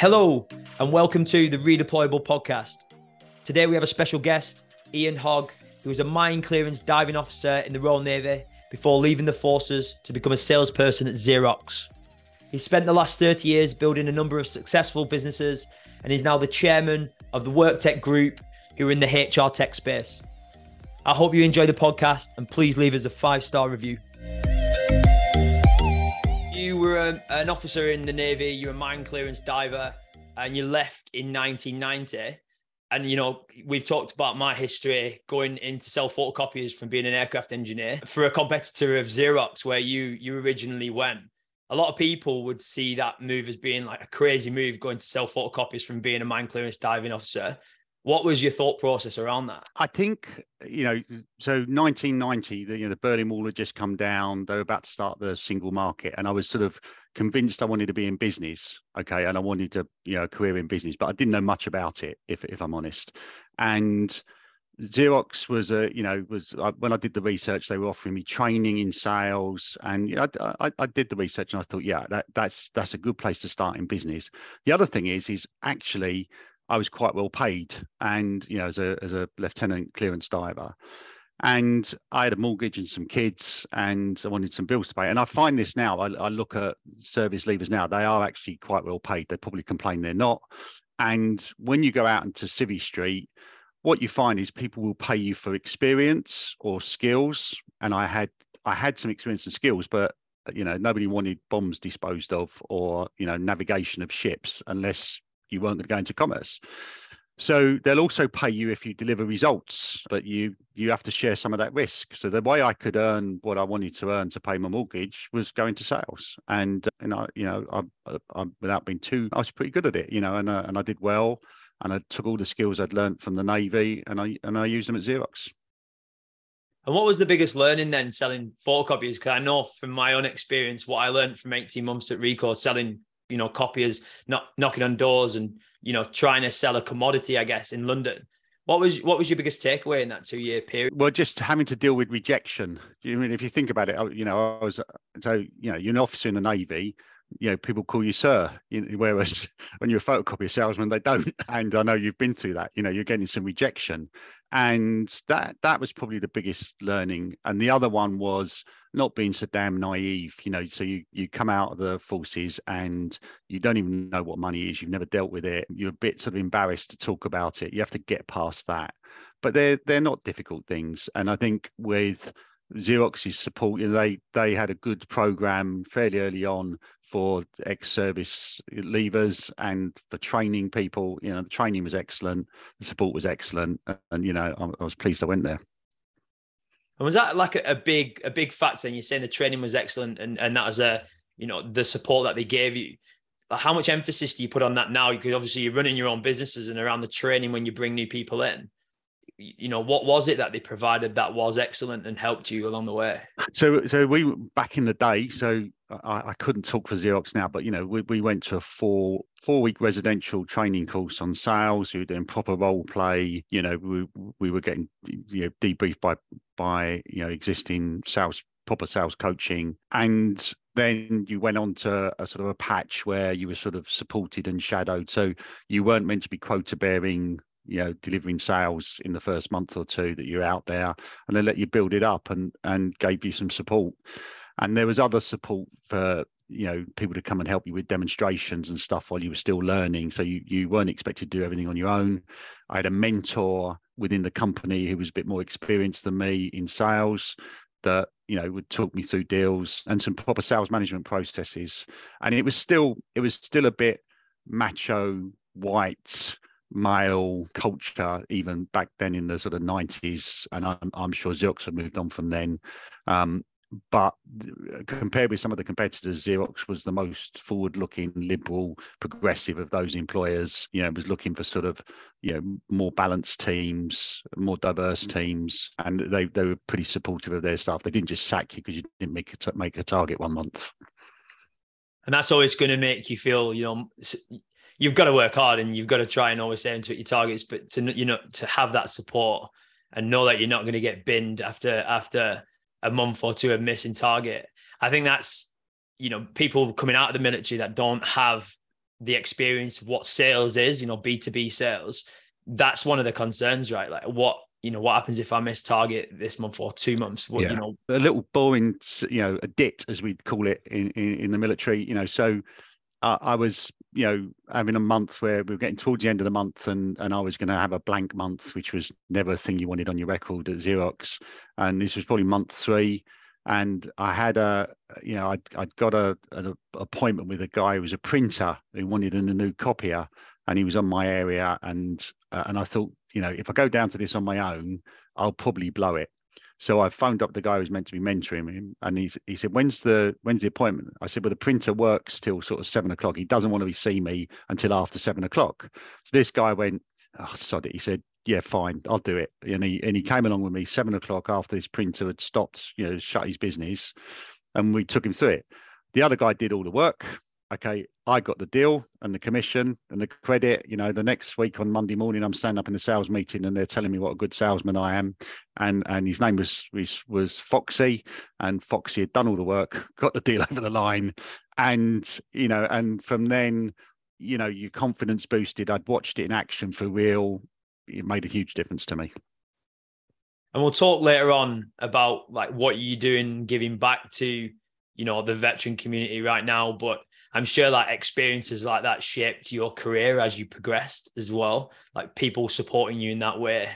Hello, and welcome to the Redeployable Podcast. Today we have a special guest, Ian Hogg, who was a mine clearance diving officer in the Royal Navy before leaving the forces to become a salesperson at Xerox. He spent the last 30 years building a number of successful businesses and is now the chairman of the WorkTech Group, who are in the HR tech space. I hope you enjoy the podcast and please leave us a five star review. You were a, an officer in the Navy, you're a mine clearance diver, and you left in 1990 and you know we've talked about my history going into sell photocopiers from being an aircraft engineer for a competitor of xerox where you you originally went. A lot of people would see that move as being like a crazy move going to sell photocopies from being a mine clearance diving officer what was your thought process around that? I think you know. So 1990, the you know the Berlin Wall had just come down. They were about to start the single market, and I was sort of convinced I wanted to be in business. Okay, and I wanted to you know a career in business, but I didn't know much about it, if if I'm honest. And Xerox was a, you know, was uh, when I did the research, they were offering me training in sales, and I, I, I, did the research, and I thought, yeah, that that's that's a good place to start in business. The other thing is, is actually I was quite well paid, and you know, as a as a lieutenant clearance diver, and I had a mortgage and some kids, and I wanted some bills to pay. And I find this now. I, I look at service leavers now; they are actually quite well paid. They probably complain they're not. And when you go out into Civvy Street, what you find is people will pay you for experience or skills. And I had I had some experience and skills, but you know nobody wanted bombs disposed of or you know navigation of ships unless you weren't going to go into commerce. So they'll also pay you if you deliver results, but you you have to share some of that risk. So the way I could earn what I wanted to earn to pay my mortgage was going to sales, and and I you know I, I without being too I was pretty good at it, you know, and uh, and I did well, and I took all the skills I'd learned from the navy and I and I used them at Xerox. And what was the biggest learning then selling photocopies? Because I know from my own experience, what I learned from 18 months at Ricoh selling you know copiers not knocking on doors and you know trying to sell a commodity i guess in london. What was what was your biggest takeaway in that two year period? Well just having to deal with rejection. I mean if you think about it you know i was so you know you're an officer in the navy you know people call you sir whereas when you're a photocopy salesman they don't. And i know you've been through that you know you're getting some rejection. And that that was probably the biggest learning. And the other one was not being so damn naive you know so you you come out of the forces and you don't even know what money is. You've never dealt with it. You're a bit sort of embarrassed to talk about it. You have to get past that. But they're they're not difficult things. And i think with Xerox's support, you know, they they had a good program fairly early on for ex-service leavers and for training people. You know, the training was excellent, the support was excellent, and you know, I, I was pleased I went there. And was that like a, a big a big factor? And you're saying the training was excellent, and and that was a you know the support that they gave you. How much emphasis do you put on that now? Because obviously you're running your own businesses and around the training when you bring new people in you know what was it that they provided that was excellent and helped you along the way so so we back in the day so I, I, couldn't talk for Xerox now, but you know, we, we went to a four four week residential training course on sales. We were doing proper role play. You know, we we were getting you know debriefed by by you know existing sales proper sales coaching, and then you went on to a sort of a patch where you were sort of supported and shadowed. So you weren't meant to be quota bearing you know delivering sales in the first month or two that you're out there and they let you build it up and and gave you some support. And there was other support for you know people to come and help you with demonstrations and stuff while you were still learning. So you you weren't expected to do everything on your own. I had a mentor within the company who was a bit more experienced than me in sales that you know would talk me through deals and some proper sales management processes. And it was still it was still a bit macho white male culture even back then in the sort of 90s and i'm, I'm sure xerox had moved on from then. Um, but compared with some of the competitors xerox was the most forward looking liberal progressive of those employers you know was looking for sort of you know more balanced teams more diverse mm. teams and they, they were pretty supportive of their staff. They didn't just sack you because you didn't make a, make a target one month. And that's always going to make you feel you know you've got to work hard and you've got to try and always aim to hit your targets. But to you know to have that support and know that you're not going to get binned after after a month or two of missing target. I think that's you know people coming out of the military that don't have the experience of what sales is, you know, B2B sales, that's one of the concerns, right? Like what, you know, what happens if I miss target this month or two months? What, yeah. you know, a little boring, you know, a dit as we'd call it in, in, in the military, you know, so uh, I was, you know, having a month where we were getting towards the end of the month and, and I was going to have a blank month, which was never a thing you wanted on your record at Xerox. And this was probably month three and I had a, you know, I'd, I'd got a, an appointment with a guy who was a printer who wanted a new copier, and he was on my area, and uh, and I thought, you know, if I go down to this on my own, I'll probably blow it. So I phoned up the guy who's meant to be mentoring him, and he's, he said, "When's the when's the appointment?" I said, "Well, the printer works till sort of seven o'clock. He doesn't want to see me until after seven o'clock." So this guy went, "Oh, sod it." He said, yeah, fine, I'll do it. And he and he came along with me seven o'clock after his printer had stopped, you know, shut his business, and we took him through it. The other guy did all the work. Okay, I got the deal and the commission and the credit. You know, the next week on Monday morning, I'm standing up in the sales meeting and they're telling me what a good salesman I am. And and his name was was, was Foxy, and Foxy had done all the work, got the deal over the line, and you know, and from then you know, your confidence boosted. I'd watched it in action for real it made a huge difference to me. And we'll talk later on about like what you're doing, giving back to, you know, the veteran community right now. But I'm sure like experiences like that shaped your career as you progressed as well. Like people supporting you in that way.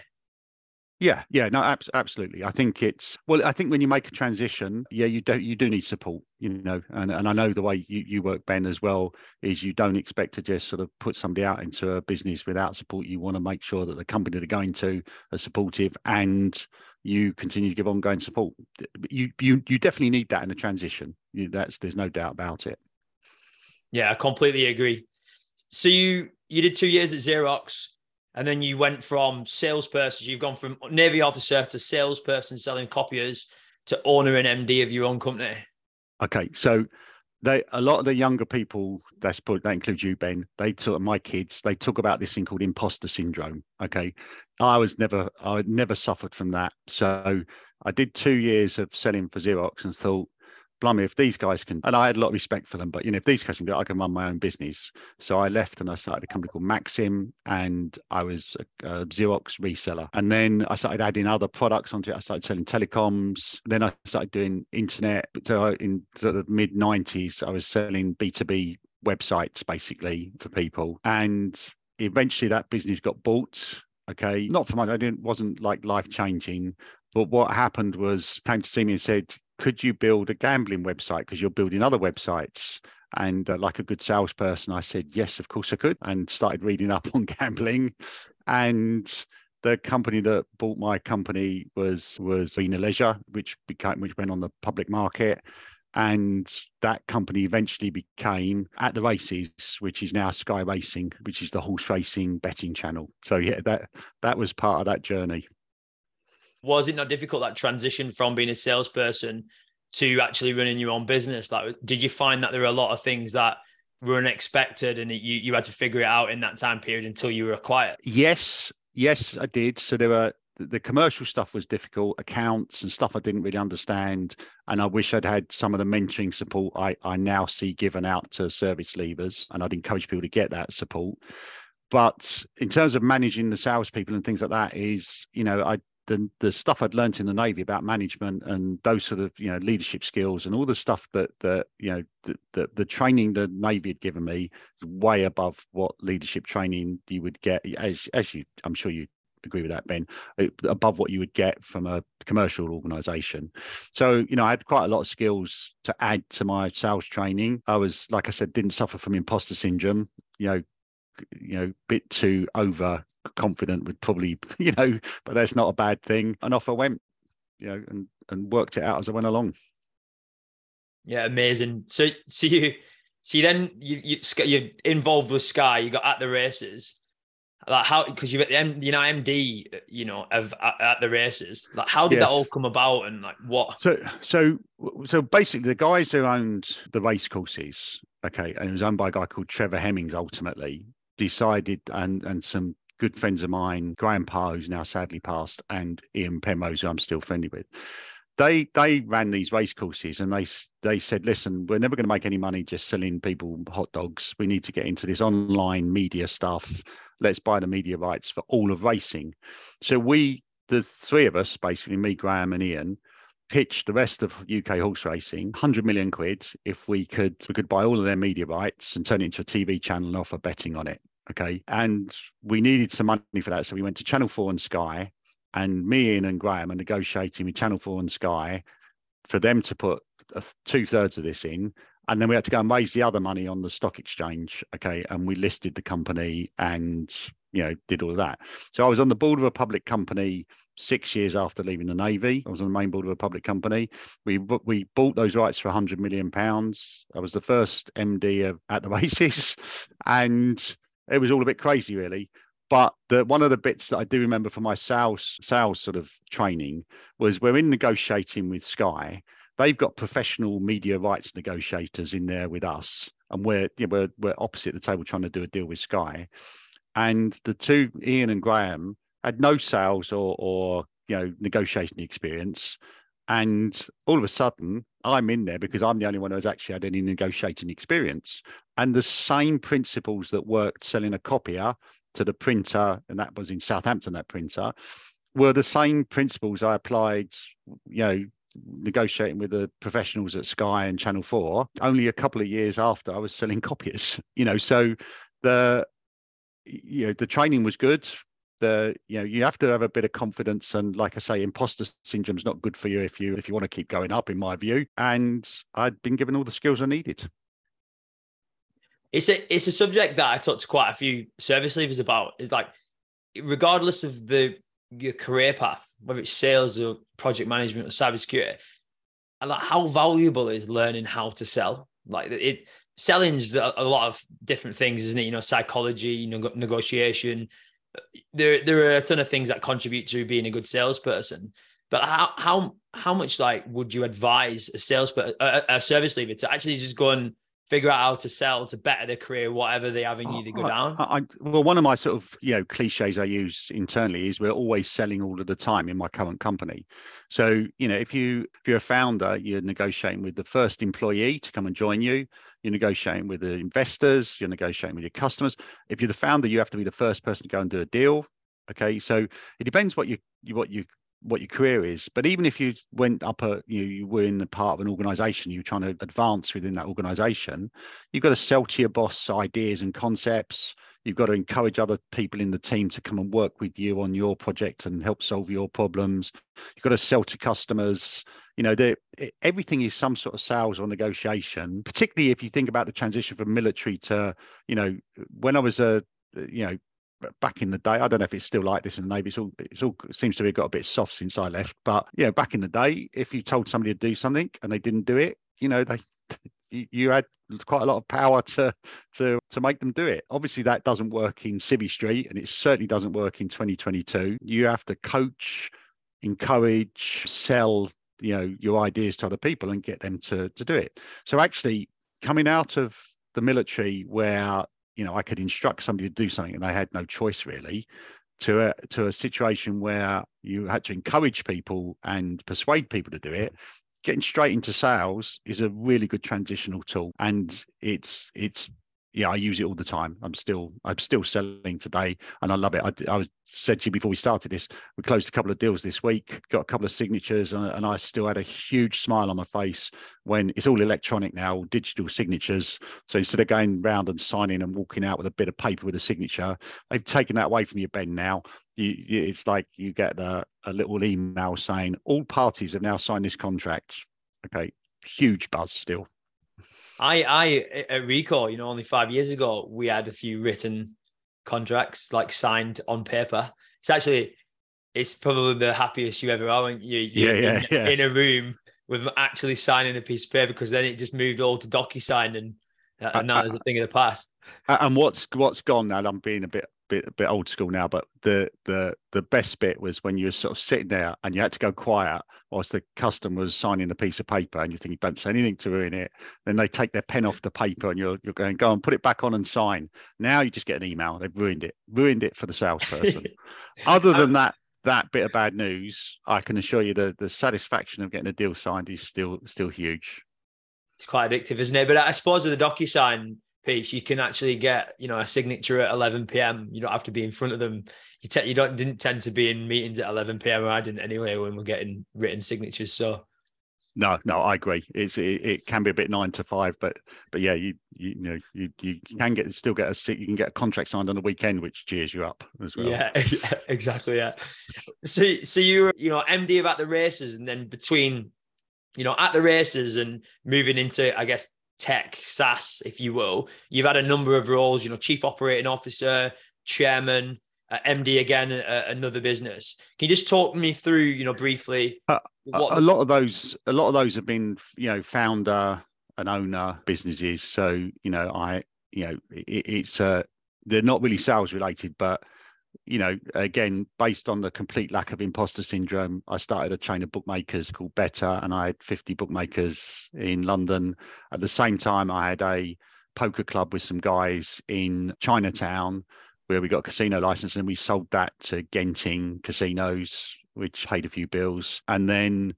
Yeah, yeah, no, ab- absolutely. I think it's well. I think when you make a transition, yeah, you don't you do need support, you know, and and I know the way you, you work, Ben, as well, is you don't expect to just sort of put somebody out into a business without support. You want to make sure that the company they're going to are supportive, and you continue to give ongoing support. You you you definitely need that in a transition. You, that's there's no doubt about it. Yeah, I completely agree. So you you did two years at Xerox and then you went from salesperson, you've gone from Navy officer to salesperson selling copiers to owner and MD of your own company. Okay. So they a lot of the younger people, that's put that includes you, Ben, they talk my kids, they talk about this thing called imposter syndrome. Okay. I was never I never suffered from that. So I did two years of selling for Xerox and thought, blimey, if these guys can, and I had a lot of respect for them, but you know, if these guys can do it, I can run my own business. So I left and I started a company called Maxim, and I was a, a Xerox reseller. And then I started adding other products onto it. I started selling telecoms. Then I started doing internet. So in sort of mid 90s, I was selling B2B websites basically for people. And eventually that business got bought okay not for money i didn't wasn't like life changing but what happened was came to see me and said could you build a gambling website? Because you're building other websites. And uh, like a good salesperson i said yes of course i could and started reading up on gambling. And the company that bought my company was was Arena Leisure, which became which went on the public market, and that company eventually became at the races, which is now Sky Racing, which is the horse racing betting channel. So yeah, that that was part of that journey was it not difficult that transition from being a salesperson to actually running your own business? Like, did you find that there were a lot of things that were unexpected and you, you had to figure it out in that time period until you were quiet? Yes, yes, I did. So there were the commercial stuff was difficult, accounts and stuff I didn't really understand. And I wish I'd had some of the mentoring support I, I now see given out to service leavers. And I'd encourage people to get that support. But in terms of managing the salespeople and things like that, is, you know, I the the stuff I'd learned in the Navy about management and those sort of you know leadership skills and all the stuff that that you know the, the, the training the Navy had given me way above what leadership training you would get as as you I'm sure you agree with that Ben above what you would get from a commercial organization. So you know I had quite a lot of skills to add to my sales training. I was like I said didn't suffer from imposter syndrome you know you know bit too overconfident would probably you know but that's not a bad thing. And off i went you know and and worked it out as i went along. Yeah amazing. So so you so you then you, you you're involved with sky you got at the races. Like how because you've at the M, you know MD you know of at, at the races. Like how did yes. that all come about and like what? So so so basically the guys who owned the race courses okay and it was owned by a guy called Trevor Hemmings ultimately decided, and and some good friends of mine, Graham Parr, who's now sadly passed, and Ian Penrose, who I'm still friendly with, they they ran these race courses and they they said listen we're never going to make any money just selling people hot dogs. We need to get into this online media stuff. Let's buy the media rights for all of racing. So we the three of us basically me graham and ian pitched the rest of uk horse racing 100 million quid if we could we could buy all of their media rights and turn it into a tv channel and offer betting on it okay and we needed some money for that so we went to channel 4 and sky and me, Ian, and Graham are negotiating with Channel 4 and Sky for them to put two thirds of this in. And then we had to go and raise the other money on the stock exchange. Okay. And we listed the company and, you know, did all of that. So I was on the board of a public company six years after leaving the Navy. I was on the main board of a public company. We we bought those rights for 100 million pounds. I was the first MD of, at the races. And it was all a bit crazy, really. But the one of the bits that I do remember from my sales sales sort of training was we're in negotiating with Sky. They've got professional media rights negotiators in there with us, and we're you know, we're we're opposite the table trying to do a deal with Sky. And the two, Ian and Graham, had no sales or or you know negotiation experience. And all of a sudden, I'm in there because I'm the only one who's actually had any negotiating experience. And the same principles that worked selling a copier to the printer, and that was in Southampton, that printer, were the same principles I applied, you know, negotiating with the professionals at Sky and Channel 4 only a couple of years after I was selling copiers, you know, so the, you know, the training was good. The, you know, you have to have a bit of confidence and like I say, imposter syndrome is not good for you if you, if you want to keep going up in my view. And I'd been given all the skills I needed it's a it's a subject that I talked to quite a few service leavers about. Is like, regardless of the your career path, whether it's sales or project management or cybersecurity, like how valuable is learning how to sell? Like it, selling's a lot of different things, isn't it? You know, psychology, you know, negotiation. There, there are a ton of things that contribute to being a good salesperson. But how how how much like would you advise a salesperson, a, a service leader to actually just go and figure out how to sell to better their career, whatever the avenue they go down? I, I, well, one of my sort of you know cliches I use internally is we're always selling all of the time in my current company. So you know if you if you're a founder, you're negotiating with the first employee to come and join you. You're negotiating with the investors. You're negotiating with your customers. If you're the founder, you have to be the first person to go and do a deal. Okay, so it depends what you what you what your career is. But even if you went up a, you, you were in the part of an organization, you're trying to advance within that organization, you've got to sell to your boss ideas and concepts. You've got to encourage other people in the team to come and work with you on your project and help solve your problems. You've got to sell to customers. You know, everything is some sort of sales or negotiation, particularly if you think about the transition from military to, you know, when I was a, you know, back in the day, I don't know if it's still like this in the Navy. It's all it's all seems to have got a bit soft since I left. But yeah, back in the day, if you told somebody to do something and they didn't do it, you know, they you, you had quite a lot of power to to to make them do it. Obviously, that doesn't work in Civvy Street, and it certainly doesn't work in 2022. You have to coach, encourage, sell, you know, your ideas to other people and get them to to do it. So actually, coming out of the military where you know I could instruct somebody to do something and they had no choice really to a to a situation where you had to encourage people and persuade people to do it. Getting straight into sales is a really good transitional tool and it's it's yeah, I use it all the time. I'm still I'm still selling today, and I love it. I, I was said to you before we started this, we closed a couple of deals this week, got a couple of signatures, and, and I still had a huge smile on my face when it's all electronic now, digital signatures. So instead of going round and signing and walking out with a bit of paper with a signature, they've taken that away from your Ben now. You, you, it's like you get a little email saying all parties have now signed this contract. Okay, huge buzz still. I, I at Ricoh, you know, only five years ago, we had a few written contracts like signed on paper. It's actually, it's probably the happiest you ever are when you, yeah, yeah, in, yeah. in a room with actually signing a piece of paper because then it just moved all to DocuSign and, uh, uh and now uh, is a thing of the past. Uh, and what's what's gone now? I'm being a bit bit a bit old school now, but the the the best bit was when you were sort of sitting there and you had to go quiet whilst the customer was signing the piece of paper and you think you don't say anything to ruin it. Then they take their pen off the paper and you're you're going, go and put it back on and sign. Now you just get an email. They've ruined it, ruined it for the salesperson. Other than um, that, that bit of bad news, I can assure you the the satisfaction of getting a deal signed is still still huge. It's quite addictive, isn't it? But I suppose with the DocuSign piece, you can actually get you know a signature at 11 p.m. You don't have to be in front of them. You te- you don't didn't tend to be in meetings at 11 p.m. I didn't anyway when we're getting written signatures. So no, no, I agree. It's it, it, can be a bit nine to five, but but yeah, you you, you know you you can get still get a you can get a contract signed on the weekend, which cheers you up as well. Yeah, exactly. Yeah. So so you were you know MD about the races, and then between you know at the races and moving into I guess tech SaaS, if you will, you've had a number of roles. You know, chief operating officer, chairman, uh, MD again, uh, another business. Can you just talk me through, you know, briefly? Uh, a, lot of those, a lot of those have been, you know, founder and owner businesses. So, you know, I, you know, it, it's uh, they're not really sales related, but you know, again, based on the complete lack of imposter syndrome, I started a chain of bookmakers called Better, and I had 50 bookmakers in London. At the same time, I had a poker club with some guys in Chinatown where we got a casino license and we sold that to Genting casinos, which paid a few bills. And then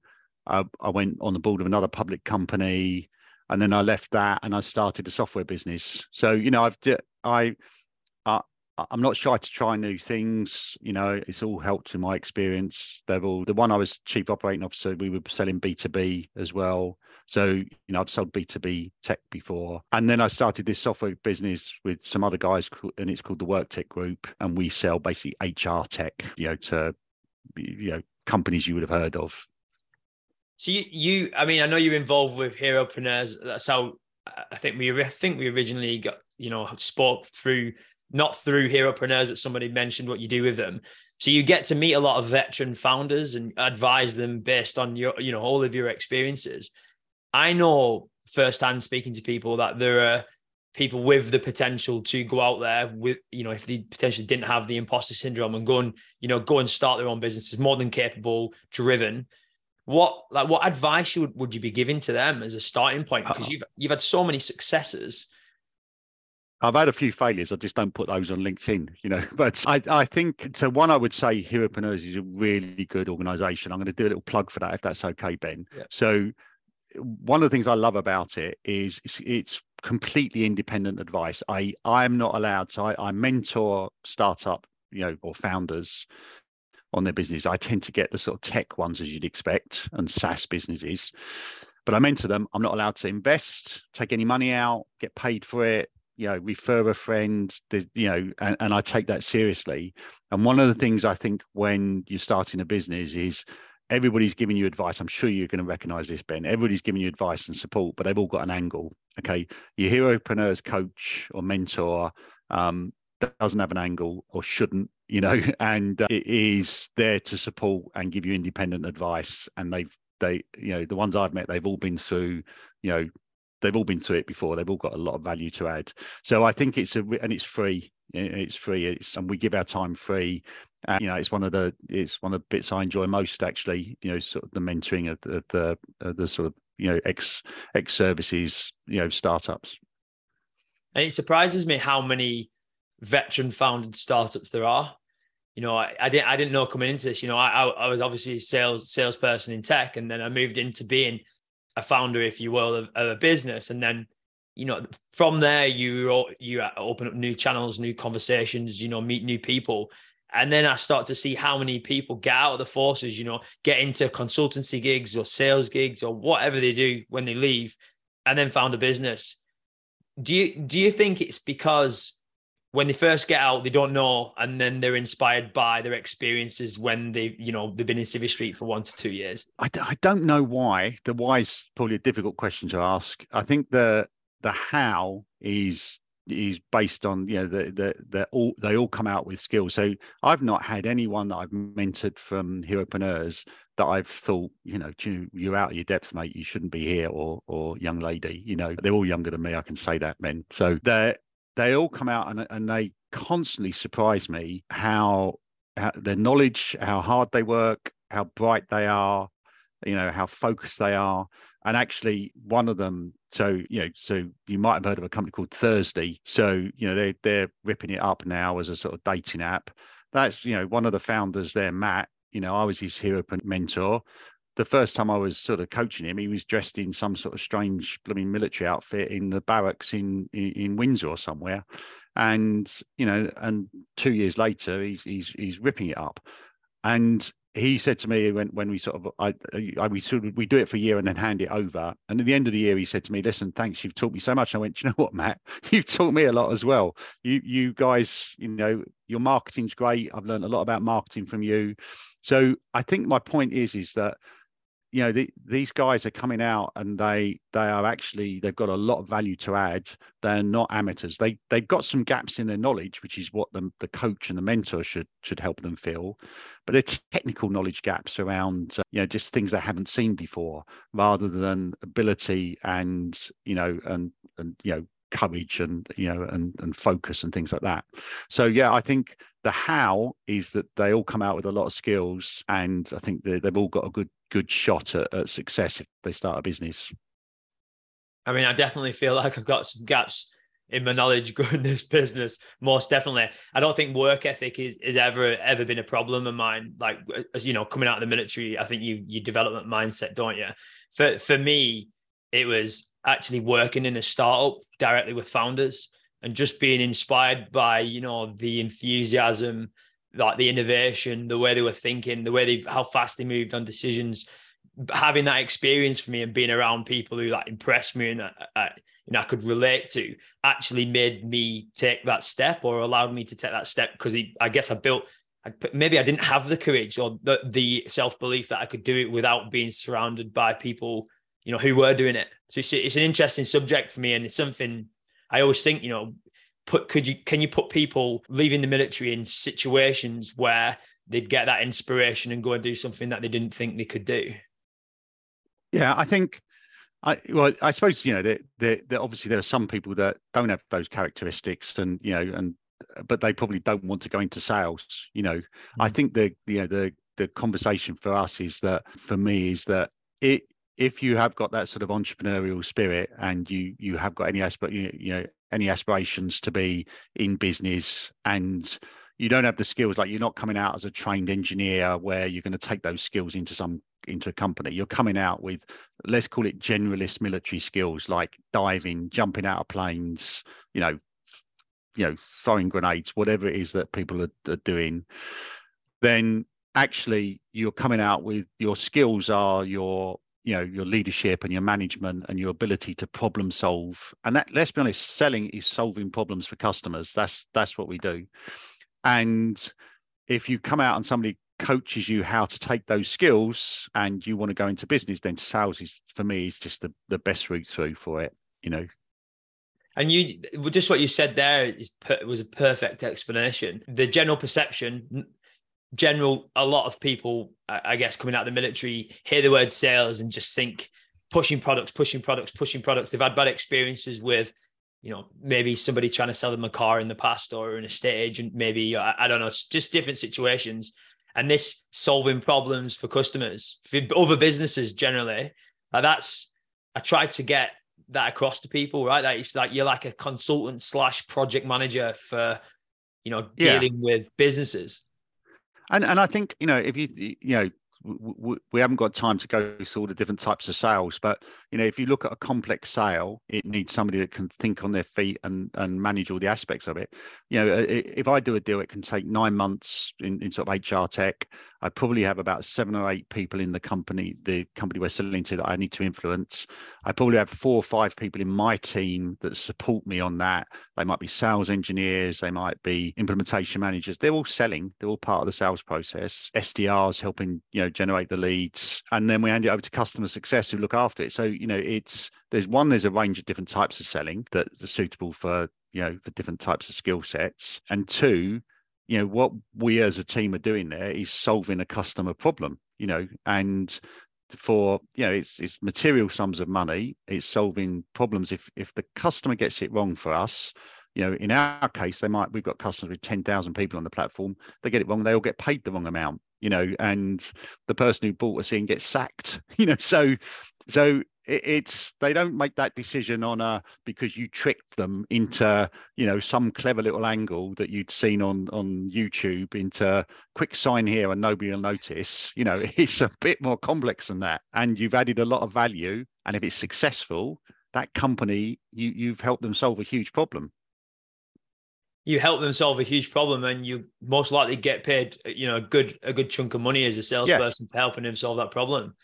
uh, I went on the board of another public company, and then I left that and I started a software business. So you know, I've I, I I'm not shy to try new things. You know, it's all helped in my experience. They're the one I was chief operating officer. We were selling B2B as well. So, you know, I've sold B2B tech before. And then I started this software business with some other guys and it's called the WorkTech Group. And we sell basically HR tech, you know, to you know, companies you would have heard of. So you, you I mean, I know you're involved with Heropreneurs. That's how I think we I think we originally got, you know, spoke through not through Heropreneurs, but somebody mentioned what you do with them. So you get to meet a lot of veteran founders and advise them based on your, you know, all of your experiences. I know firsthand speaking to people that there are people with the potential to go out there with, you know, if they potentially didn't have the imposter syndrome and go and, you know, go and start their own businesses, more than capable, driven. What like what advice would, would you be giving to them as a starting point? Because uh, you've you've had so many successes I've had a few failures. I just don't put those on LinkedIn, you know. But I, I think so. One, I would say Heropreneurs is a really good organisation. I'm going to do a little plug for that, if that's okay, Ben. Yeah. So, one of the things I love about it is it's, it's completely independent advice. I I'm not allowed to. I, I mentor startup, you know, or founders on their business. I tend to get the sort of tech ones as you'd expect and SaaS businesses. But I mentor them. I'm not allowed to invest, take any money out, get paid for it you know refer a friend the, you know and, and i take that seriously. And one of the things i think when you're starting a business is everybody's giving you advice. I'm sure you're going to recognize this ben. Everybody's giving you advice and support but they've all got an angle okay? Your heropreneurs coach or mentor um, doesn't have an angle or shouldn't you know? And uh, it is there to support and give you independent advice. And they've they you know the ones i've met they've all been through you know they've all been through it before. They've all got a lot of value to add. So I think it's a and it's free. It's free. It's and we give our time free. And, you know, it's one of the it's one of the bits I enjoy most actually. You know, sort of the mentoring of the the, the sort of you know ex ex services you know startups. And it surprises me how many veteran founded startups there are. You know, I, I didn't I didn't know coming into this. You know, I I was obviously a sales salesperson in tech, and then I moved into being a founder, if you will, of, of a business, and then you know from there you you uh, open up new channels, new conversations, you know, meet new people. And then I start to see how many people get out of the forces, you know, get into consultancy gigs or sales gigs or whatever they do when they leave, and then found a business. Do you do you think it's because when they first get out, they don't know, and then they're inspired by their experiences when they, you know, they've been in Civvy Street for one to two years. I, I don't know why. The why is probably a difficult question to ask. I think the the how is is based on you know the the the all they all come out with skills. So I've not had anyone that I've mentored from Heropreneurs that I've thought you know you, you're out of your depth, mate. You shouldn't be here, or or young lady. You know they're all younger than me. I can say that, men. So they're they all come out and, and they constantly surprise me how, how their knowledge, how hard they work, how bright they are, you know, how focused they are. And actually, one of them, so you know, so you might have heard of a company called Thursday. So you know, they're they're ripping it up now as a sort of dating app. That's you know, one of the founders there, Matt. you know, I was his hero and mentor. The first time I was sort of coaching him, he was dressed in some sort of strange blooming military outfit in the barracks in, in, in Windsor or somewhere. And, you know, and two years later, he's, he's, he's ripping it up. And he said to me when when we sort of I, I, we sort of we do it for a year and then hand it over. And at the end of the year he said to me listen thanks you've taught me so much. I went you know what Matt? You've taught me a lot as well. You you guys you know your marketing's great. I've learned a lot about marketing from you. So I think my point is is that you know the, these guys are coming out and they they are actually they've got a lot of value to add. They're not amateurs. They they've got some gaps in their knowledge which is what the, the coach and the mentor should should help them fill. But they're technical knowledge gaps around uh, you know just things they haven't seen before rather than ability and you know and and you know courage and you know and and focus and things like that. So yeah i think the how is that they all come out with a lot of skills and i think they've all got a good good shot at, at success if they start a business. I mean i definitely feel like i've got some gaps in my knowledge growing this business most definitely. I don't think work ethic is is ever ever been a problem of mine. Like you know coming out of the military i think you you develop that mindset don't you? For for me it was actually working in a startup directly with founders and just being inspired by you know the enthusiasm like the innovation the way they were thinking the way they how fast they moved on decisions having that experience for me and being around people who like impressed me and uh, you know I could relate to actually made me take that step or allowed me to take that step because I guess I built maybe I didn't have the courage or the, the self belief that I could do it without being surrounded by people you know, who were doing it. So it's, it's an interesting subject for me, and it's something I always think, you know, put could you can you put people leaving the military in situations where they'd get that inspiration and go and do something that they didn't think they could do? Yeah, I think. I well, I suppose you know that there, obviously there are some people that don't have those characteristics, and you know, and but they probably don't want to go into sales. You know, mm-hmm. I mm. think the you know the the conversation for us is that for me is that it if you have got that sort of entrepreneurial spirit and you you have got any aspir- you know any aspirations to be in business and you don't have the skills like you're not coming out as a trained engineer where you're going to take those skills into some into a company. You're coming out with let's call it generalist military skills like diving jumping out of planes you know you know throwing grenades whatever it is that people are, are doing. Then actually you're coming out with your skills are your you know your leadership and your management and your ability to problem solve. And that let's be honest selling is solving problems for customers. That's that's what we do. And if you come out and somebody coaches you how to take those skills and you want to go into business then sales is for me is just the, the best route through for it you know. And you just what you said there is was a perfect explanation. The general perception general, a lot of people, I guess, coming out of the military, hear the word sales and just think pushing products, pushing products, pushing products. They've had bad experiences with, you know, maybe somebody trying to sell them a car in the past or an estate agent, maybe, I, don't know, just different situations. And this solving problems for customers, for other businesses generally, uh, that's, I try to get that across to people, right? That it's like you're like a consultant slash project manager for, you know, dealing yeah. with businesses. And and I think you know if you you know we haven't got time to go through all the different types of sales but you know if you look at a complex sale it needs somebody that can think on their feet and and manage all the aspects of it. You know if i do a deal it can take nine months in, in sort of hr tech i probably have about seven or eight people in the company the company we're selling to that i need to influence. I probably have four or five people in my team that support me on that. They might be sales engineers they might be implementation managers. They're all selling they're all part of the sales process. Sdrs helping you know generate the leads, and then we hand it over to customer success who look after it. So you know, it's there's one there's a range of different types of selling that are suitable for you know for different types of skill sets, and two, you know, what we as a team are doing there is solving a customer problem. You know, and for you know it's it's material sums of money. It's solving problems. If if the customer gets it wrong for us you know in our case they might we've got customers with 10,000 people on the platform. They get it wrong they all get paid the wrong amount you know, and the person who bought us in gets sacked, you know. So, so it, it's they don't make that decision on a because you tricked them into you know some clever little angle that you'd seen on on YouTube into quick sign here and nobody will notice. You know, it's a bit more complex than that, and you've added a lot of value. And if it's successful, that company you you've helped them solve a huge problem you help them solve a huge problem and you most likely get paid you know a good a good chunk of money as a salesperson yeah. for helping them solve that problem.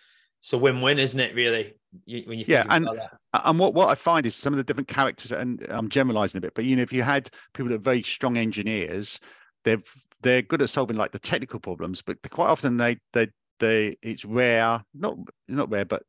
So win-win isn't it really when you yeah and and what what i find is some of the different characters and i'm generalizing a bit but you know if you had people that are very strong engineers they're they're good at solving like the technical problems but quite often they they they it's rare not not rare but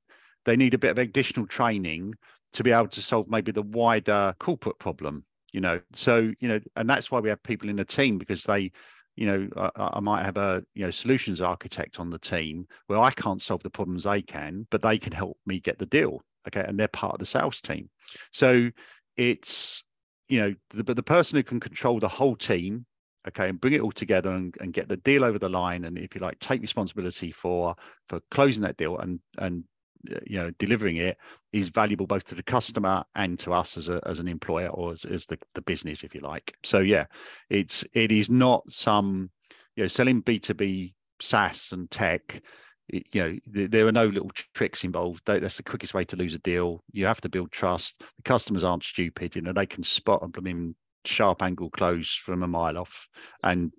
they need a bit of additional training to be able to solve maybe the wider corporate problem you know so you know and that's why we have people in the team because they you know I, I, might have a you know solutions architect on the team where i can't solve the problems they can but they can help me get the deal okay and they're part of the sales team. So it's you know the, but the person who can control the whole team okay and bring it all together and, and get the deal over the line and if you like take responsibility for for closing that deal and and Uh, you know delivering it is valuable both to the customer and to us as a as an employer or as, as the, the business if you like. So yeah it's it is not some you know selling b2b saas and tech you know there are no little tricks involved. That's the quickest way to lose a deal. You have to build trust. The customers aren't stupid you know they can spot a blooming sharp angle close from a mile off and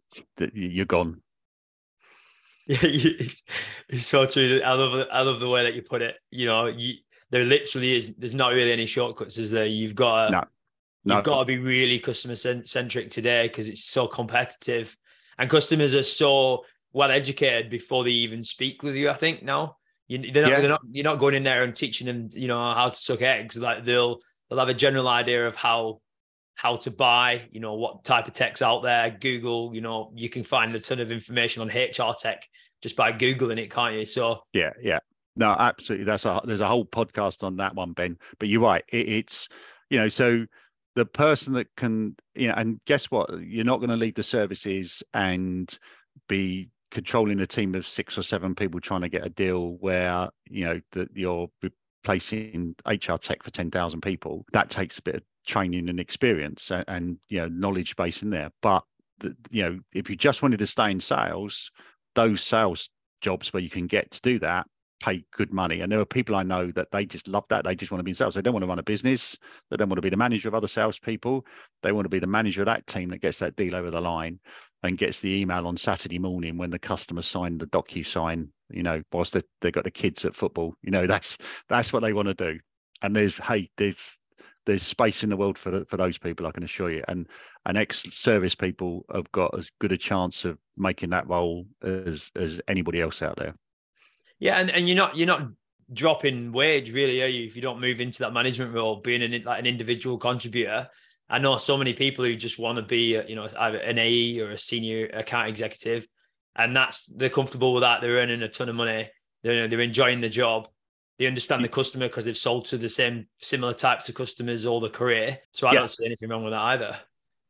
you're gone Yeah, it's so true. I love. I love the way that you put it. You know, you, there literally is. There's not really any shortcuts, is there? You've got to, no. No. you've got to be really customer centric today because it's so competitive, and customers are so well educated before they even speak with you. I think now you, they're not, yeah. they're not. You're not going in there and teaching them, you know, how to suck eggs. Like they'll they'll have a general idea of how how to buy, you know, what type of tech's out there. Google, you know, you can find a ton of information on HR tech just by Googling it, can't you? So yeah, yeah. No, absolutely. That's a there's a whole podcast on that one, Ben. But you're right. It, it's you know, so the person that can, you know, and guess what? You're not going to leave the services and be controlling a team of six or seven people trying to get a deal where you know that you're replacing HR tech for ten thousand people. That takes a bit of training and experience and, and you know knowledge base in there. But the, you know if you just wanted to stay in sales those sales jobs where you can get to do that pay good money. And there are people i know that they just love that. They just want to be in sales. They don't want to run a business. They don't want to be the manager of other salespeople. They want to be the manager of that team that gets that deal over the line and gets the email on saturday morning when the customer signed the DocuSign you know whilst they, they've got the kids at football you know that's that's what they want to do and there's hey there's there's space in the world for the, for those people, I can assure you. And and ex-service people have got as good a chance of making that role as as anybody else out there. Yeah, and, and you're not you're not dropping wage really, are you? If you don't move into that management role, being an like an individual contributor. I know so many people who just want to be, you know, either an AE or a senior account executive, and that's they're comfortable with that. They're earning a ton of money. They're they're enjoying the job, they understand the customer because they've sold to the same similar types of customers all the career. So I yeah. don't see anything wrong with that either.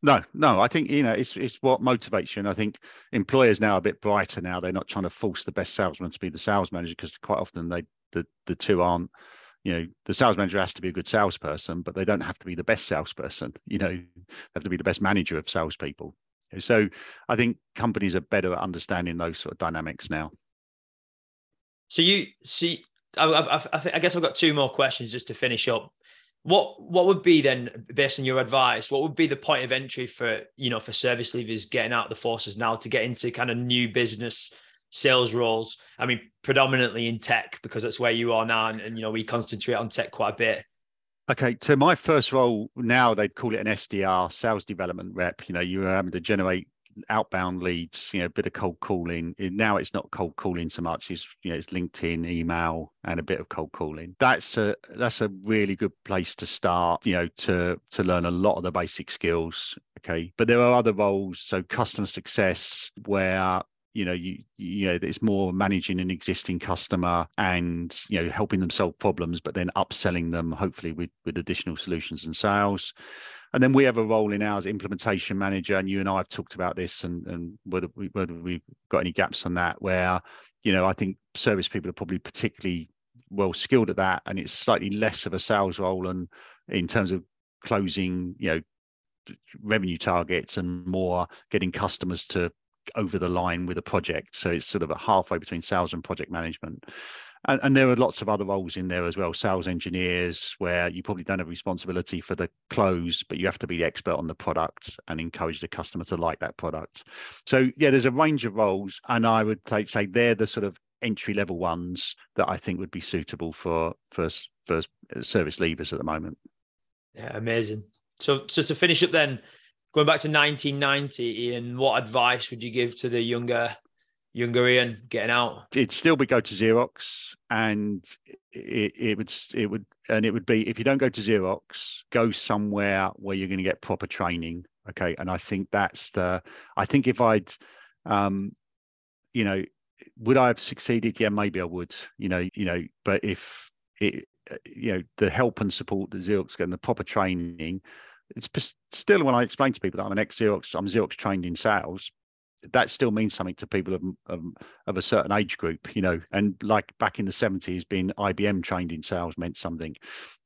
No, no, I think you know it's it's what motivates you, and I think employers now are a bit brighter now. They're not trying to force the best salesman to be the sales manager because quite often they the the two aren't. You know, the sales manager has to be a good salesperson, but they don't have to be the best salesperson. You know, they have to be the best manager of salespeople. So I think companies are better at understanding those sort of dynamics now. So you see, I, I, I, I guess I've got two more questions just to finish up. What what would be then, based on your advice, what would be the point of entry for you know for service leavers getting out of the forces now to get into kind of new business sales roles? I mean, predominantly in tech because that's where you are now, and, and you know we concentrate on tech quite a bit. Okay, so my first role now they'd call it an SDR, sales development rep. You know, you were having to generate outbound leads, you know, a bit of cold calling. Now it's not cold calling so much. It's you know, it's LinkedIn, email, and a bit of cold calling. That's a that's a really good place to start. You know, to to learn a lot of the basic skills. Okay, but there are other roles. So customer success, where you know you you know it's more managing an existing customer and you know helping them solve problems but then upselling them hopefully with with additional solutions and sales. And then we have a role in ours implementation manager and you and i have talked about this and and whether, we, whether we've got any gaps on that where you know i think service people are probably particularly well skilled at that and it's slightly less of a sales role and in terms of closing you know revenue targets and more getting customers to over the line with a project. So it's sort of a halfway between sales and project management. And, and, there are lots of other roles in there as well sales engineers where you probably don't have responsibility for the close but you have to be the expert on the product and encourage the customer to like that product so yeah there's a range of roles and i would say they're the sort of entry level ones that i think would be suitable for for, for uh, service leavers at the moment yeah amazing so so to finish up then going back to 1990, Ian, what advice would you give to the younger younger Ian getting out? It'd still be go to Xerox, and it, it would it would and it would be if you don't go to Xerox, go somewhere where you're going to get proper training. Okay, and I think that's the. I think if I'd, um, you know, would I have succeeded? Yeah, maybe I would. You know, you know, but if it, you know, the help and support that Xerox get and the proper training it's still when I explain to people that I'm an ex Xerox, I'm Xerox trained in sales. That still means something to people of, of, of a certain age group, you know. And like back in the 70s, being IBM trained in sales meant something.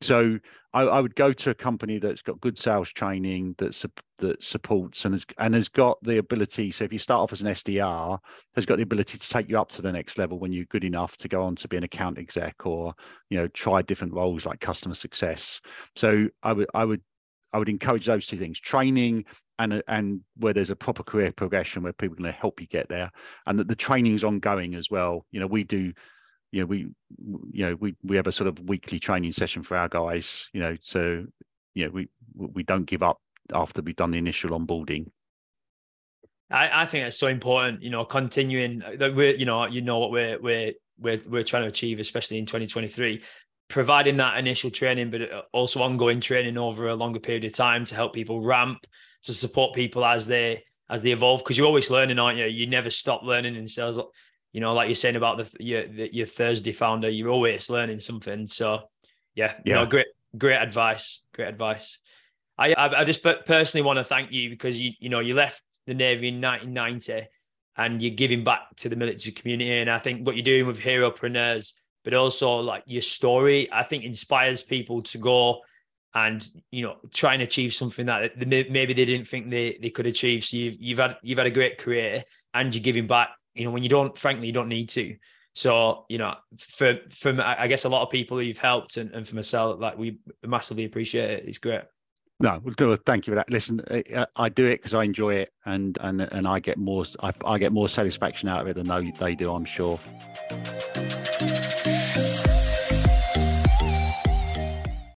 So I, I would go to a company that's got good sales training, that that supports and has and has got the ability. So if you start off as an SDR, has got the ability to take you up to the next level when you're good enough to go on to be an account exec or you know try different roles like customer success. So I would I would I would encourage those two things: training and and where there's a proper career progression where people to help you get there, and that the training is ongoing as well. You know, we do. You know, we you know we we have a sort of weekly training session for our guys. You know, so you know we we don't give up after we've done the initial onboarding. I, I think it's so important. You know, continuing uh, that we're you know you know what we're we're we're we're trying to achieve, especially in 2023 providing that initial training, but uh, also ongoing training over a longer period of time to help people ramp, to support people as they as they evolve. Because you're always learning, aren't you? You never stop learning in sales. You know, like you're saying about the your the, your Thursday founder, you're always learning something. So, yeah, yeah, know, great great advice, great advice. I I, I just personally want to thank you because you you know you left the Navy in 1990 and you're giving back to the military community, and I think what you're doing with Heropreneurs but also like your story, I think inspires people to go and you know try and achieve something that maybe they didn't think they, they could achieve. So you've you've had you've had a great career and you're giving back. You know when you don't, frankly, you don't need to. So you know, for for I guess a lot of people you've helped and, and for myself, like we massively appreciate it. It's great. No. Thank you for that. Listen, I, I do it because I enjoy it, and and and I get more. I, I get more satisfaction out of it than they, they do. I'm sure.